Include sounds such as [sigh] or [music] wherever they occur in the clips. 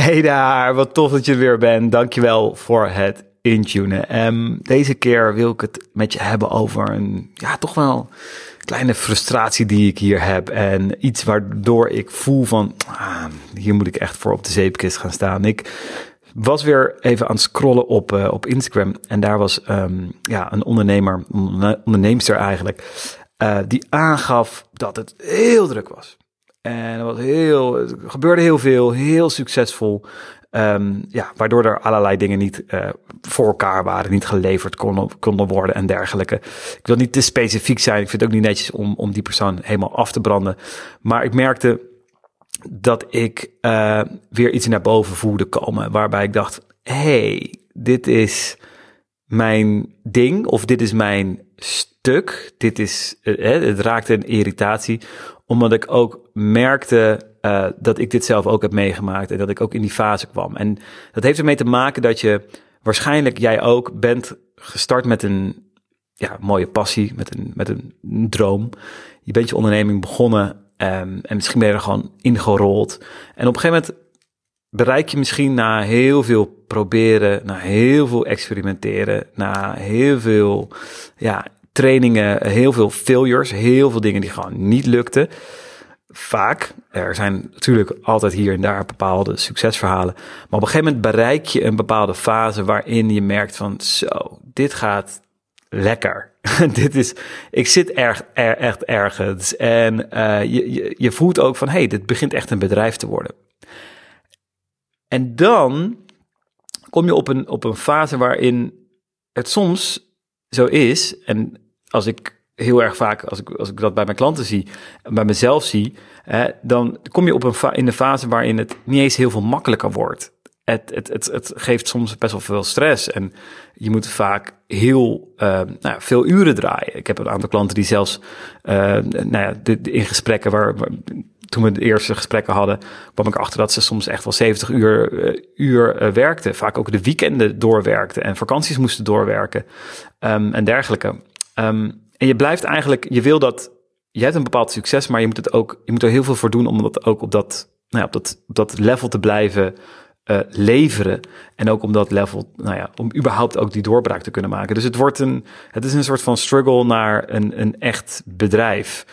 Hey daar, wat tof dat je er weer bent. Dankjewel voor het intunen. Um, deze keer wil ik het met je hebben over een, ja, toch wel kleine frustratie die ik hier heb. En iets waardoor ik voel van, ah, hier moet ik echt voor op de zeepkist gaan staan. Ik was weer even aan het scrollen op, uh, op Instagram. En daar was um, ja, een ondernemer, een onderneemster eigenlijk, uh, die aangaf dat het heel druk was. En er was heel, gebeurde heel veel, heel succesvol. Um, ja, waardoor er allerlei dingen niet uh, voor elkaar waren, niet geleverd konden, konden worden en dergelijke. Ik wil niet te specifiek zijn. Ik vind het ook niet netjes om, om die persoon helemaal af te branden. Maar ik merkte dat ik uh, weer iets naar boven voelde komen. Waarbij ik dacht: hey, dit is mijn ding of dit is mijn stuk. Dit is, uh, het raakte een irritatie omdat ik ook merkte uh, dat ik dit zelf ook heb meegemaakt en dat ik ook in die fase kwam. En dat heeft ermee te maken dat je waarschijnlijk jij ook bent gestart met een ja, mooie passie, met een, met een droom. Je bent je onderneming begonnen um, en misschien ben je er gewoon ingerold. En op een gegeven moment bereik je misschien na heel veel proberen, na heel veel experimenteren, na heel veel ja, trainingen, heel veel failures, heel veel dingen die gewoon niet lukten. Vaak, er zijn natuurlijk altijd hier en daar bepaalde succesverhalen. Maar op een gegeven moment bereik je een bepaalde fase waarin je merkt van zo, dit gaat lekker. [laughs] dit is, ik zit erg, er, echt ergens. En uh, je, je, je voelt ook van hey, dit begint echt een bedrijf te worden. En dan kom je op een, op een fase waarin het soms zo is, en als ik heel erg vaak, als ik, als ik dat bij mijn klanten zie, bij mezelf zie, dan kom je op een in de fase waarin het niet eens heel veel makkelijker wordt. Het, het, het, het geeft soms best wel veel stress en je moet vaak heel uh, nou ja, veel uren draaien. Ik heb een aantal klanten die zelfs uh, nou ja, de, de in gesprekken waar, toen we de eerste gesprekken hadden, kwam ik achter dat ze soms echt wel 70 uur, uh, uur uh, werkten. Vaak ook de weekenden doorwerkten en vakanties moesten doorwerken um, en dergelijke. Um, en je blijft eigenlijk, je wil dat, je hebt een bepaald succes, maar je moet het ook, je moet er heel veel voor doen om dat ook op dat, nou ja, op dat, op dat level te blijven uh, leveren. En ook om dat level, nou ja, om überhaupt ook die doorbraak te kunnen maken. Dus het wordt een, het is een soort van struggle naar een, een echt bedrijf.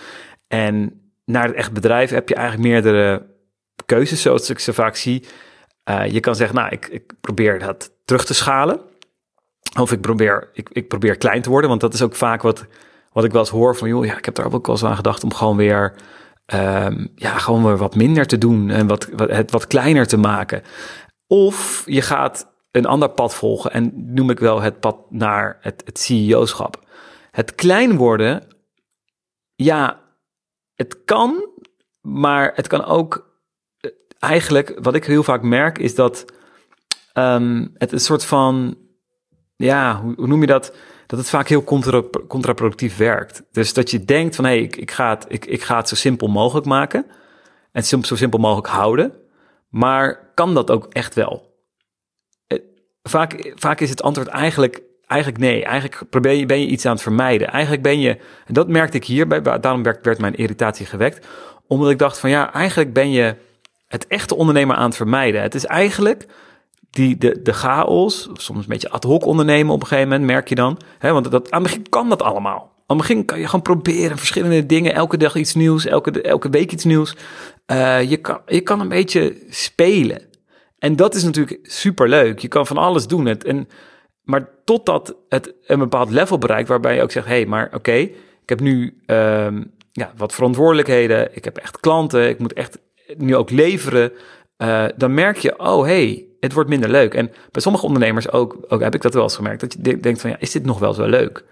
En naar het echt bedrijf heb je eigenlijk meerdere keuzes, zoals ik ze vaak zie. Uh, je kan zeggen, nou, ik, ik probeer dat terug te schalen. Of ik probeer, ik, ik probeer klein te worden, want dat is ook vaak wat, wat ik wel eens hoor van, joh, ja, ik heb daar ook wel eens aan gedacht om gewoon weer, um, ja, gewoon weer wat minder te doen en wat, wat, het wat kleiner te maken. Of je gaat een ander pad volgen en noem ik wel het pad naar het, het CEO-schap. Het klein worden, ja, het kan, maar het kan ook eh, eigenlijk, wat ik heel vaak merk, is dat um, het een soort van, ja, hoe, noem je dat? Dat het vaak heel contra, contraproductief werkt. Dus dat je denkt van, hé, hey, ik, ik, ga het, ik, ik ga het zo simpel mogelijk maken en zo simpel mogelijk houden. Maar kan dat ook echt wel? Eh, vaak, vaak is het antwoord eigenlijk Eigenlijk nee. Eigenlijk probeer je, ben je iets aan het vermijden. Eigenlijk ben je, en dat merkte ik hierbij, daarom werd, mijn irritatie gewekt. Omdat ik dacht van ja, eigenlijk ben je het echte ondernemer aan het vermijden. Het is eigenlijk die, de, de chaos, soms een beetje ad hoc ondernemen op een gegeven moment, merk je dan. Hè, want dat, aan het begin kan dat allemaal. Aan het begin kan je gewoon proberen verschillende dingen, elke dag iets nieuws, elke, elke week iets nieuws. Uh, je, kan, je kan een beetje spelen. En dat is natuurlijk super leuk. Je kan van alles doen. Het, en maar totdat het een bepaald level bereikt waarbij je ook zegt: hé, hey, maar oké, ik heb nu um, ja, wat verantwoordelijkheden, ik heb echt klanten, ik moet echt nu ook leveren. Uh, dan merk je: oh hey, het wordt minder leuk. En bij sommige ondernemers ook, ook heb ik dat wel eens gemerkt, dat je denkt: van ja, is dit nog wel zo leuk?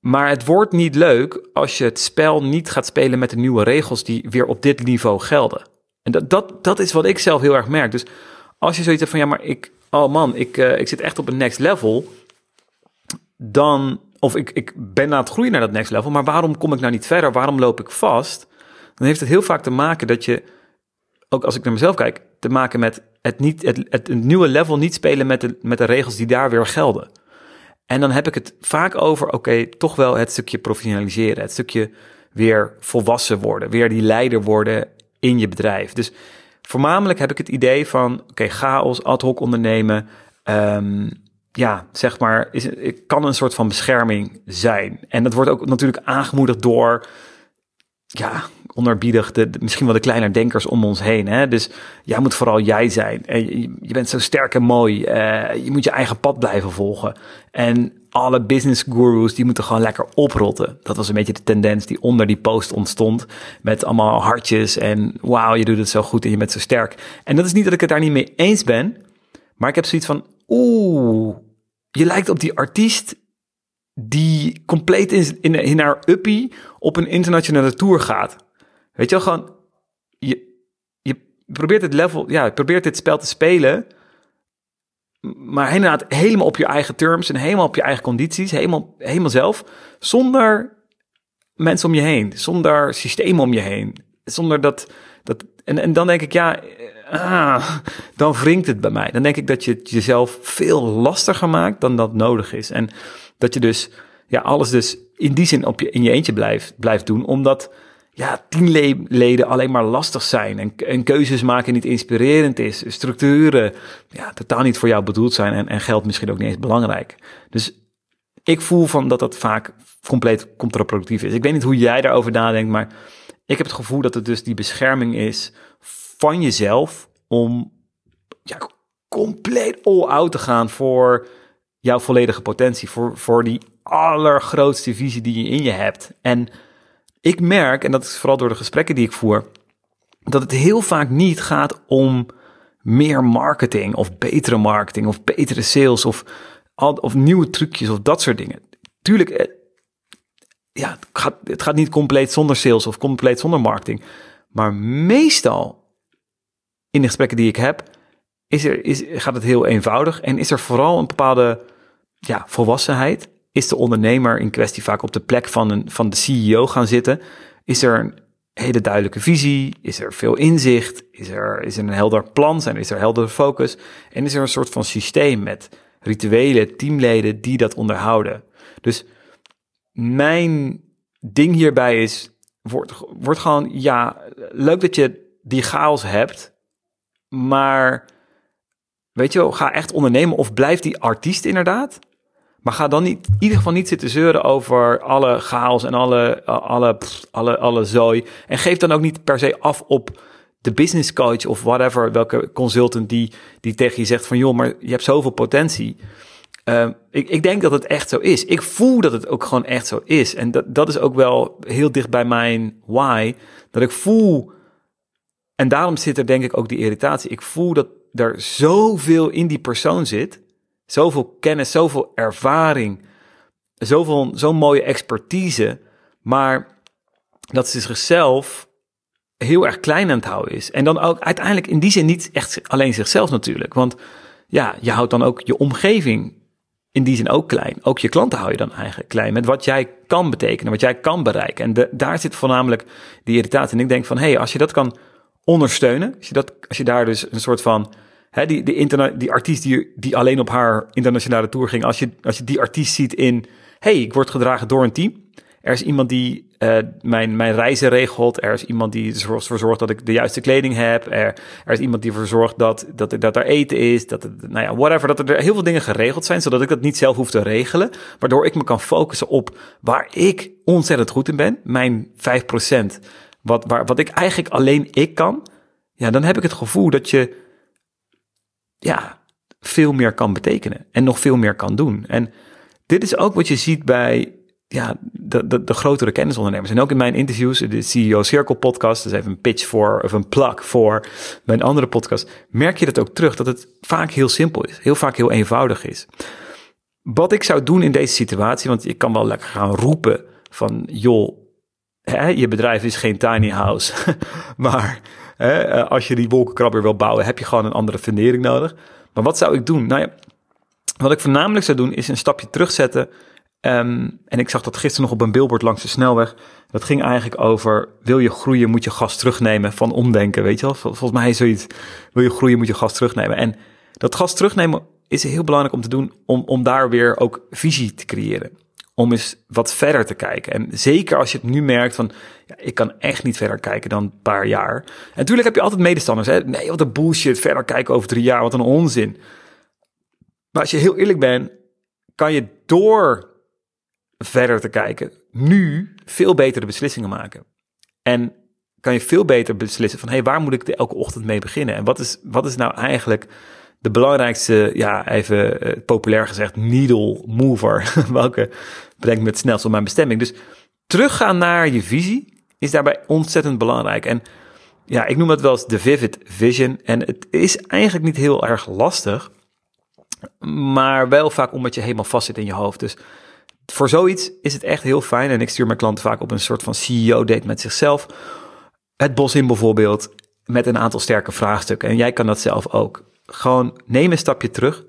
Maar het wordt niet leuk als je het spel niet gaat spelen met de nieuwe regels die weer op dit niveau gelden. En dat, dat, dat is wat ik zelf heel erg merk. Dus als je zoiets hebt van ja, maar ik, oh man, ik, uh, ik zit echt op een next level, dan, of ik, ik ben aan het groeien naar dat next level, maar waarom kom ik nou niet verder? Waarom loop ik vast? Dan heeft het heel vaak te maken dat je, ook als ik naar mezelf kijk, te maken met het, niet, het, het, nieuwe level niet spelen met de, met de regels die daar weer gelden. En dan heb ik het vaak over, oké, toch wel het stukje professionaliseren, het stukje weer volwassen worden, weer die leider worden in je bedrijf. Dus voornamelijk heb ik het idee van, oké, chaos, ad hoc ondernemen, ehm, ja, zeg maar, is, kan een soort van bescherming zijn. En dat wordt ook natuurlijk aangemoedigd door, ja, onderbiedig de, misschien wel de kleine denkers om ons heen. Hè? Dus jij moet vooral jij zijn. En je, bent zo sterk en mooi. Uh, je moet je eigen pad blijven volgen. En alle business gurus, die moeten gewoon lekker oprotten. Dat was een beetje de tendens die onder die post ontstond. Met allemaal hartjes en wauw, je doet het zo goed en je bent zo sterk. En dat is niet dat ik het daar niet mee eens ben. Maar ik heb zoiets van, oeh, je lijkt op die artiest die compleet in, in, in haar uppie op een internationale tour gaat. Weet je wel, gewoon, je, je probeert het level, ja, je probeert dit spel te spelen, maar inderdaad helemaal op je eigen terms en helemaal op je eigen condities, helemaal, helemaal zelf, zonder mensen om je heen, zonder systemen om je heen, zonder dat, dat en, en dan denk ik, ja, ah, dan wringt het bij mij. Dan denk ik dat je het jezelf veel lastiger maakt dan dat nodig is. En dat je dus, ja, alles dus in die zin op je, in je eentje blijft, blijft doen, omdat ja, teamleden alleen maar lastig zijn en, en keuzes maken niet inspirerend is, structuren ja, totaal niet voor jou bedoeld zijn en, en geld misschien ook niet eens belangrijk. Dus ik voel van dat dat vaak compleet contraproductief is. Ik weet niet hoe jij daarover nadenkt, maar ik heb het gevoel dat het dus die bescherming is van jezelf om ja, compleet all out te gaan voor jouw volledige potentie, voor, voor die allergrootste visie die je in je hebt. En ik merk, en dat is vooral door de gesprekken die ik voer, dat het heel vaak niet gaat om meer marketing of betere marketing of betere sales of, of nieuwe trucjes of dat soort dingen. Tuurlijk, eh, ja, het gaat, het gaat niet compleet zonder sales of compleet zonder marketing. Maar meestal in de gesprekken die ik heb, is er, is, gaat het heel eenvoudig en is er vooral een bepaalde ja, volwassenheid is de ondernemer in kwestie vaak op de plek van, een, van de CEO gaan zitten? Is er een hele duidelijke visie? Is er veel inzicht? Is er, is er een helder plan? Zijn, is er helder focus? En is er een soort van systeem met rituelen, teamleden die dat onderhouden? Dus mijn ding hierbij is, wordt, wordt gewoon, ja, leuk dat je die chaos hebt, maar weet je wel, ga echt ondernemen of blijf die artiest inderdaad. Maar ga dan niet, in ieder geval niet zitten zeuren over alle chaos en alle, alle, alle, alle zooi. En geef dan ook niet per se af op de business coach of whatever, welke consultant die, die tegen je zegt van joh, maar je hebt zoveel potentie. Uh, ik, ik denk dat het echt zo is. Ik voel dat het ook gewoon echt zo is. En dat, dat is ook wel heel dicht bij mijn why. Dat ik voel, en daarom zit er denk ik ook die irritatie. Ik voel dat er zoveel in die persoon zit Zoveel kennis, zoveel ervaring, zoveel, zo'n mooie expertise, maar dat ze zichzelf heel erg klein aan het houden is. En dan ook uiteindelijk in die zin niet echt alleen zichzelf natuurlijk. Want ja, je houdt dan ook je omgeving in die zin ook klein. Ook je klanten hou je dan eigenlijk klein met wat jij kan betekenen, wat jij kan bereiken. En daar zit voornamelijk die irritatie. En ik denk van, hé, hey, als je dat kan ondersteunen, als je, dat, als je daar dus een soort van Hè, die, die, interna die artiest die, die alleen op haar internationale tour ging. Als je, als je die artiest ziet in, hey, ik word gedragen door een team. Er is iemand die uh, mijn, mijn reizen regelt. Er is iemand die ervoor zorgt dat ik de juiste kleding heb. Er, er is iemand die ervoor zorgt dat, dat, dat er eten is. Dat nou ja, whatever. Dat er heel veel dingen geregeld zijn, zodat ik dat niet zelf hoef te regelen. Waardoor ik me kan focussen op waar ik ontzettend goed in ben. Mijn 5%. Wat, waar, wat ik eigenlijk alleen ik kan. Ja, dan heb ik het gevoel dat je ja, veel meer kan betekenen en nog veel meer kan doen. En dit is ook wat je ziet bij ja, de, de, grotere kennisondernemers. En ook in mijn interviews, de CEO Circle podcast, dus even een pitch voor, of een plak voor mijn andere podcast, merk je dat ook terug, dat het vaak heel simpel is, heel vaak heel eenvoudig is. Wat ik zou doen in deze situatie, want je kan wel lekker gaan roepen van, joh, hè, je bedrijf is geen tiny house, [laughs] maar eh, als je die wolkenkrabber wil bouwen, heb je gewoon een andere fundering nodig. Maar wat zou ik doen? Nou ja, wat ik voornamelijk zou doen, is een stapje terugzetten. Um, en ik zag dat gisteren nog op een billboard langs de snelweg. Dat ging eigenlijk over, wil je groeien, moet je gas terugnemen van omdenken, weet je wel? Volgens mij is zoiets, wil je groeien, moet je gas terugnemen. En dat gas terugnemen is heel belangrijk om te doen, om, om daar weer ook visie te creëren. Om eens wat verder te kijken. En zeker als je het nu merkt van, ja, ik kan echt niet verder kijken dan een paar jaar. En natuurlijk heb je altijd medestanders. Hè? Nee, wat een bullshit, verder kijken over drie jaar, wat een onzin. Maar als je heel eerlijk bent, kan je door verder te kijken, nu veel betere beslissingen maken. En kan je veel beter beslissen van, hé, hey, waar moet ik elke ochtend mee beginnen? En wat is, wat is nou eigenlijk de belangrijkste, ja, even uh, populair gezegd, needle mover? [laughs] Welke brengt me het snelst op mijn bestemming? Dus teruggaan naar je visie is daarbij ontzettend belangrijk. En ja, ik noem het wel eens de vivid vision. En het is eigenlijk niet heel erg lastig, maar wel vaak omdat je helemaal vast zit in je hoofd. Dus voor zoiets is het echt heel fijn. En ik stuur mijn klanten vaak op een soort van CEO-date met zichzelf. Het bos in bijvoorbeeld, met een aantal sterke vraagstukken. En jij kan dat zelf ook. Gewoon neem een stapje terug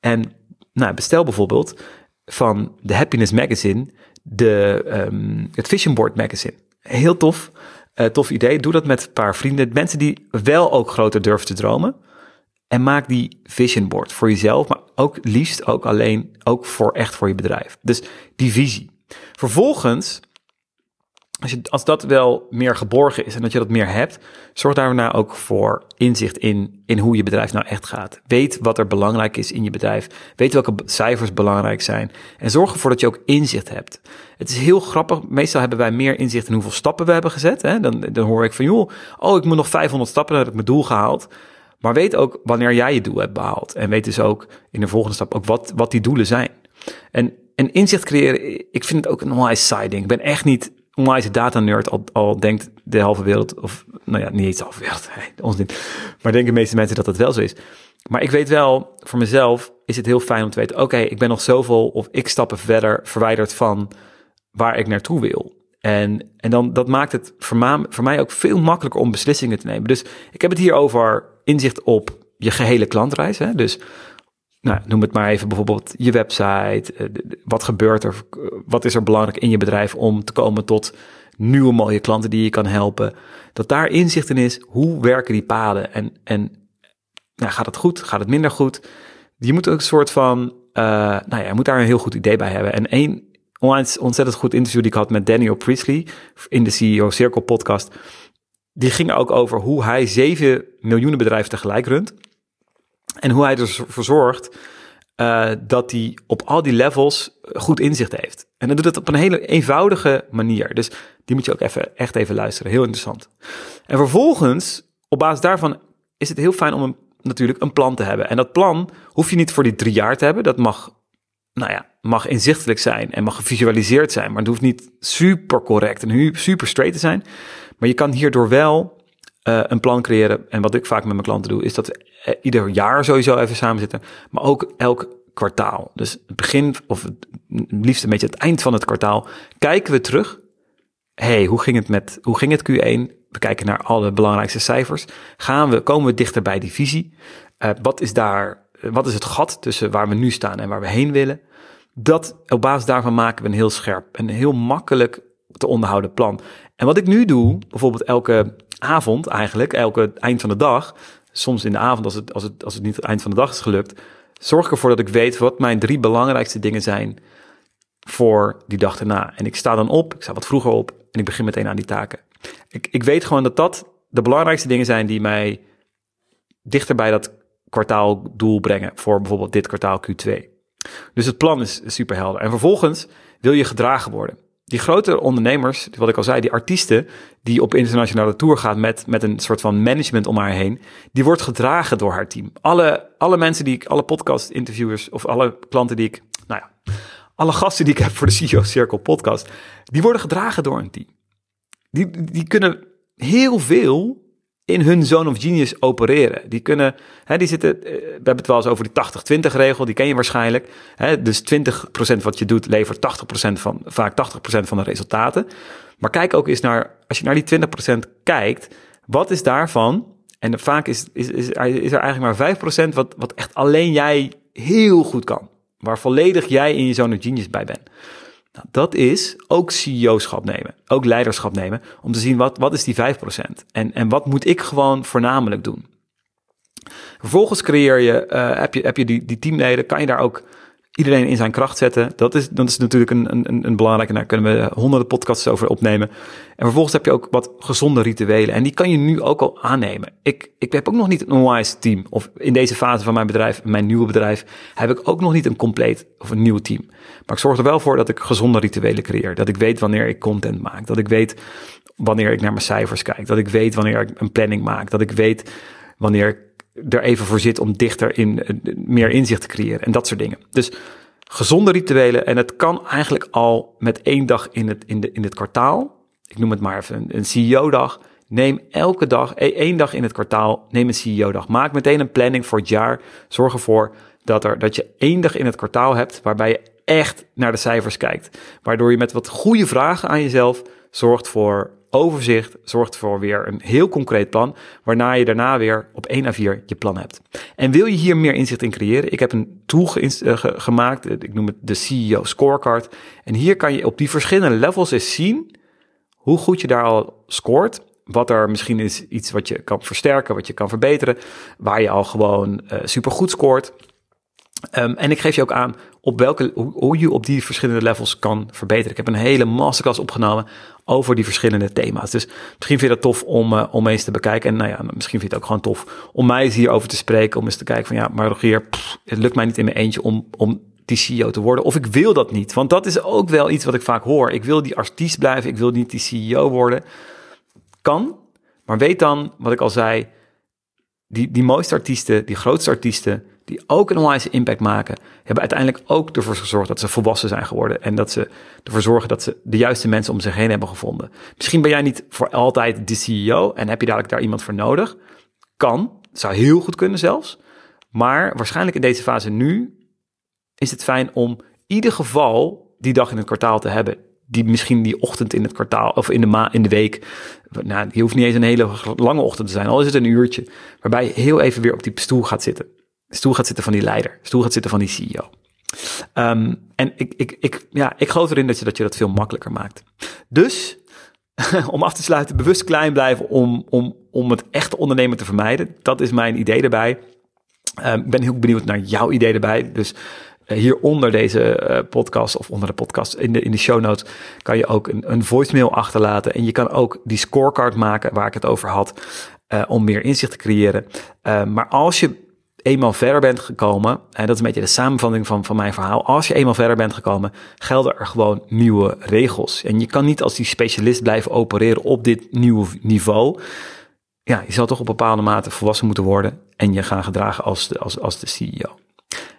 en nou, bestel bijvoorbeeld van de Happiness Magazine de, um, het Vision Board Magazine. Heel tof, uh, tof idee. Doe dat met een paar vrienden. Mensen die wel ook groter durven te dromen. En maak die vision board voor jezelf, maar ook liefst ook alleen, ook voor echt voor je bedrijf. Dus die visie. Vervolgens, als, je, als dat wel meer geborgen is en dat je dat meer hebt, zorg daarna ook voor inzicht in, in hoe je bedrijf nou echt gaat. Weet wat er belangrijk is in je bedrijf. Weet welke cijfers belangrijk zijn. En zorg ervoor dat je ook inzicht hebt. Het is heel grappig. Meestal hebben wij meer inzicht in hoeveel stappen we hebben gezet. Hè? Dan, dan hoor ik van, joh, oh, ik moet nog 500 stappen, dan ik mijn doel gehaald. Maar weet ook wanneer jij je doel hebt behaald. En weet dus ook in de volgende stap ook wat, wat die doelen zijn. En, en inzicht creëren, ik vind het ook een onwijs saai ding. Ik ben echt niet onwijs data nerd, al, denkt de halve wereld, of nou ja, niet de halve wereld, [laughs] ons niet. Maar denken de meeste mensen dat dat wel zo is. Maar ik weet wel, voor mezelf is het heel fijn om te weten, oké, ik ben nog zoveel of ik stappen verder verwijderd van waar ik naartoe wil. En, en dan, dat maakt het voor, voor mij ook veel makkelijker om beslissingen te nemen. Dus ik heb het hier over inzicht op je gehele klantreis. Hè? Dus nou, noem het maar even bijvoorbeeld je website. Eh, wat gebeurt er? Wat is er belangrijk in je bedrijf om te komen tot nieuwe mooie klanten die je kan helpen? Dat daar inzicht in is. Hoe werken die paden? En, en nou, gaat het goed? Gaat het minder goed? Je moet ook een soort van, uh, nou ja, je moet daar een heel goed idee bij hebben. En één ontzettend goed interview die ik had met Daniel Priestley in de CEO Circle podcast. Die ging ook over hoe hij 7 miljoenen bedrijven tegelijk runt. En hoe hij ervoor zorgt uh, dat hij op al die levels goed inzicht heeft. En hij doet het op een hele eenvoudige manier. Dus die moet je ook even, echt even luisteren. Heel interessant. En vervolgens, op basis daarvan, is het heel fijn om een, natuurlijk een plan te hebben. En dat plan hoef je niet voor die drie jaar te hebben. Dat mag nou ja, mag inzichtelijk zijn en mag gevisualiseerd zijn, maar het hoeft niet super correct en super straight te zijn. Maar je kan hierdoor wel uh, een plan creëren. En wat ik vaak met mijn klanten doe, is dat we uh, ieder jaar sowieso even samen zitten, maar ook elk kwartaal. Dus het begin, of het liefst een beetje het eind van het kwartaal, kijken we terug. hey, hoe ging het met, hoe ging het Q1? We kijken naar alle belangrijkste cijfers. Gaan we, komen we dichter bij die visie? Uh, wat is daar, wat is het gat tussen waar we nu staan en waar we heen willen? dat op basis daarvan maken we een heel scherp en heel makkelijk te onderhouden plan. En wat ik nu doe, bijvoorbeeld elke avond eigenlijk, elke eind van de dag, soms in de avond als het, als het, als het niet het eind van de dag is gelukt, zorg ik ervoor dat ik weet wat mijn drie belangrijkste dingen zijn voor die dag erna. En ik sta dan op, ik sta wat vroeger op en ik begin meteen aan die taken. Ik, ik weet gewoon dat dat de belangrijkste dingen zijn die mij dichter bij dat kwartaaldoel brengen voor bijvoorbeeld dit kwartaal Q2. Dus het plan is super helder. En vervolgens wil je gedragen worden. Die grote ondernemers, wat ik al zei, die artiesten die op internationale tour gaat met, met een soort van management om haar heen, die wordt gedragen door haar team. Alle, alle mensen die ik, alle podcast interviewers of alle klanten die ik, nou ja, alle gasten die ik heb voor de CEO Circle podcast, die worden gedragen door een team. Die, die kunnen heel veel in hun zone of genius opereren. Die kunnen, hè, die zitten, eh, we hebben het wel eens over die 80-20 regel, die ken je waarschijnlijk. Hè, dus 20% wat je doet levert 80% van, vaak 80% van de resultaten. Maar kijk ook eens naar, als je naar die 20% kijkt, wat is daarvan? En vaak is, is, is, is er eigenlijk maar 5% wat, wat echt alleen jij heel goed kan. Waar volledig jij in je zone of genius bij bent. Dat is ook CEO-schap nemen, ook leiderschap nemen, om te zien wat, wat is die 5% en, en wat moet ik gewoon voornamelijk doen. Vervolgens creëer je, uh, heb je, heb je die, die teamleden, kan je daar ook iedereen in zijn kracht zetten. Dat is, dat is natuurlijk een, een, een belangrijke. Daar kunnen we honderden podcasts over opnemen. En vervolgens heb je ook wat gezonde rituelen. En die kan je nu ook al aannemen. Ik, ik heb ook nog niet een onwijs team. Of in deze fase van mijn bedrijf, mijn nieuwe bedrijf, heb ik ook nog niet een compleet of een nieuw team. Maar ik zorg er wel voor dat ik gezonde rituelen creëer. Dat ik weet wanneer ik content maak. Dat ik weet wanneer ik naar mijn cijfers kijk. Dat ik weet wanneer ik een planning maak. Dat ik weet wanneer er even voor zit om dichter in meer inzicht te creëren en dat soort dingen. Dus gezonde rituelen en het kan eigenlijk al met één dag in het, in de, in het kwartaal. Ik noem het maar even een, een CEO-dag. Neem elke dag, e-, één dag in het kwartaal, neem een CEO-dag. Maak meteen een planning voor het jaar. Zorg ervoor dat, er, dat je één dag in het kwartaal hebt waarbij je echt naar de cijfers kijkt. Waardoor je met wat goede vragen aan jezelf zorgt voor overzicht zorgt voor weer een heel concreet plan, waarna je daarna weer op 1 à 4 je plan hebt. En wil je hier meer inzicht in creëren? Ik heb een tool uh, gemaakt, eh, ik noem het de CEO Scorecard. En hier kan je op die verschillende levels eens zien hoe goed je daar al scoort. Wat er misschien is iets wat je kan versterken, wat je kan verbeteren, waar je al gewoon uh, supergoed scoort. Um, en ik geef je ook aan op welke, hoe, je op die verschillende levels kan verbeteren. Ik heb een hele masterclass opgenomen over die verschillende thema's. Dus misschien vind je dat tof om, uh, om eens te bekijken. En nou ja, misschien vind je het ook gewoon tof om mij eens hierover te spreken. Om eens te kijken van ja, maar Rogier, het lukt mij niet in mijn eentje om, om die CEO te worden. Of ik wil dat niet. Want dat is ook wel iets wat ik vaak hoor. Ik wil die artiest blijven. Ik wil niet die CEO worden. Kan. Maar weet dan, wat ik al zei, die, die mooiste artiesten, die grootste artiesten, die ook een onwijze impact maken, hebben uiteindelijk ook ervoor gezorgd dat ze volwassen zijn geworden. En dat ze ervoor zorgen dat ze de juiste mensen om zich heen hebben gevonden. Misschien ben jij niet voor altijd de CEO en heb je dadelijk daar iemand voor nodig. Kan, zou heel goed kunnen zelfs. Maar waarschijnlijk in deze fase nu is het fijn om in ieder geval die dag in het kwartaal te hebben. Die misschien die ochtend in het kwartaal of in de, ma in de week. Nou, die hoeft niet eens een hele lange ochtend te zijn, al is het een uurtje. Waarbij je heel even weer op die stoel gaat zitten stoel gaat zitten van die leider, stoel gaat zitten van die CEO. Ehm, en ik, ik, ik, ja, ik geloof erin dat je, dat je dat veel makkelijker maakt. Dus, [laughs] om af te sluiten, bewust klein blijven om, om, om het echte ondernemen te vermijden. Dat is mijn idee erbij. Um, ik ben heel benieuwd naar jouw idee erbij. Dus uh, hier onder deze uh, podcast of onder de podcast in de, in de show notes kan je ook een, een voicemail achterlaten. En je kan ook die scorecard maken waar ik het over had. Uh, om meer inzicht te creëren. maar als je eenmaal verder bent gekomen, en dat is een beetje de samenvatting van, van mijn verhaal. Als je eenmaal verder bent gekomen, gelden er gewoon nieuwe regels. En je kan niet als die specialist blijven opereren op dit nieuwe niveau. Ja, je zal toch op bepaalde mate volwassen moeten worden en je gaan gedragen als de, als, als de CEO.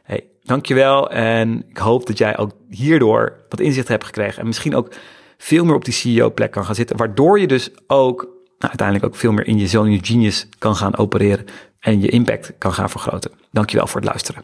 Hey, dankjewel en ik hoop dat jij ook hierdoor wat inzicht hebt gekregen en misschien ook veel meer op die CEO-plek kan gaan zitten, waardoor je dus ook uiteindelijk ook veel meer in je zone, je genius kan gaan opereren en je impact kan gaan vergroten. Dankjewel voor het luisteren.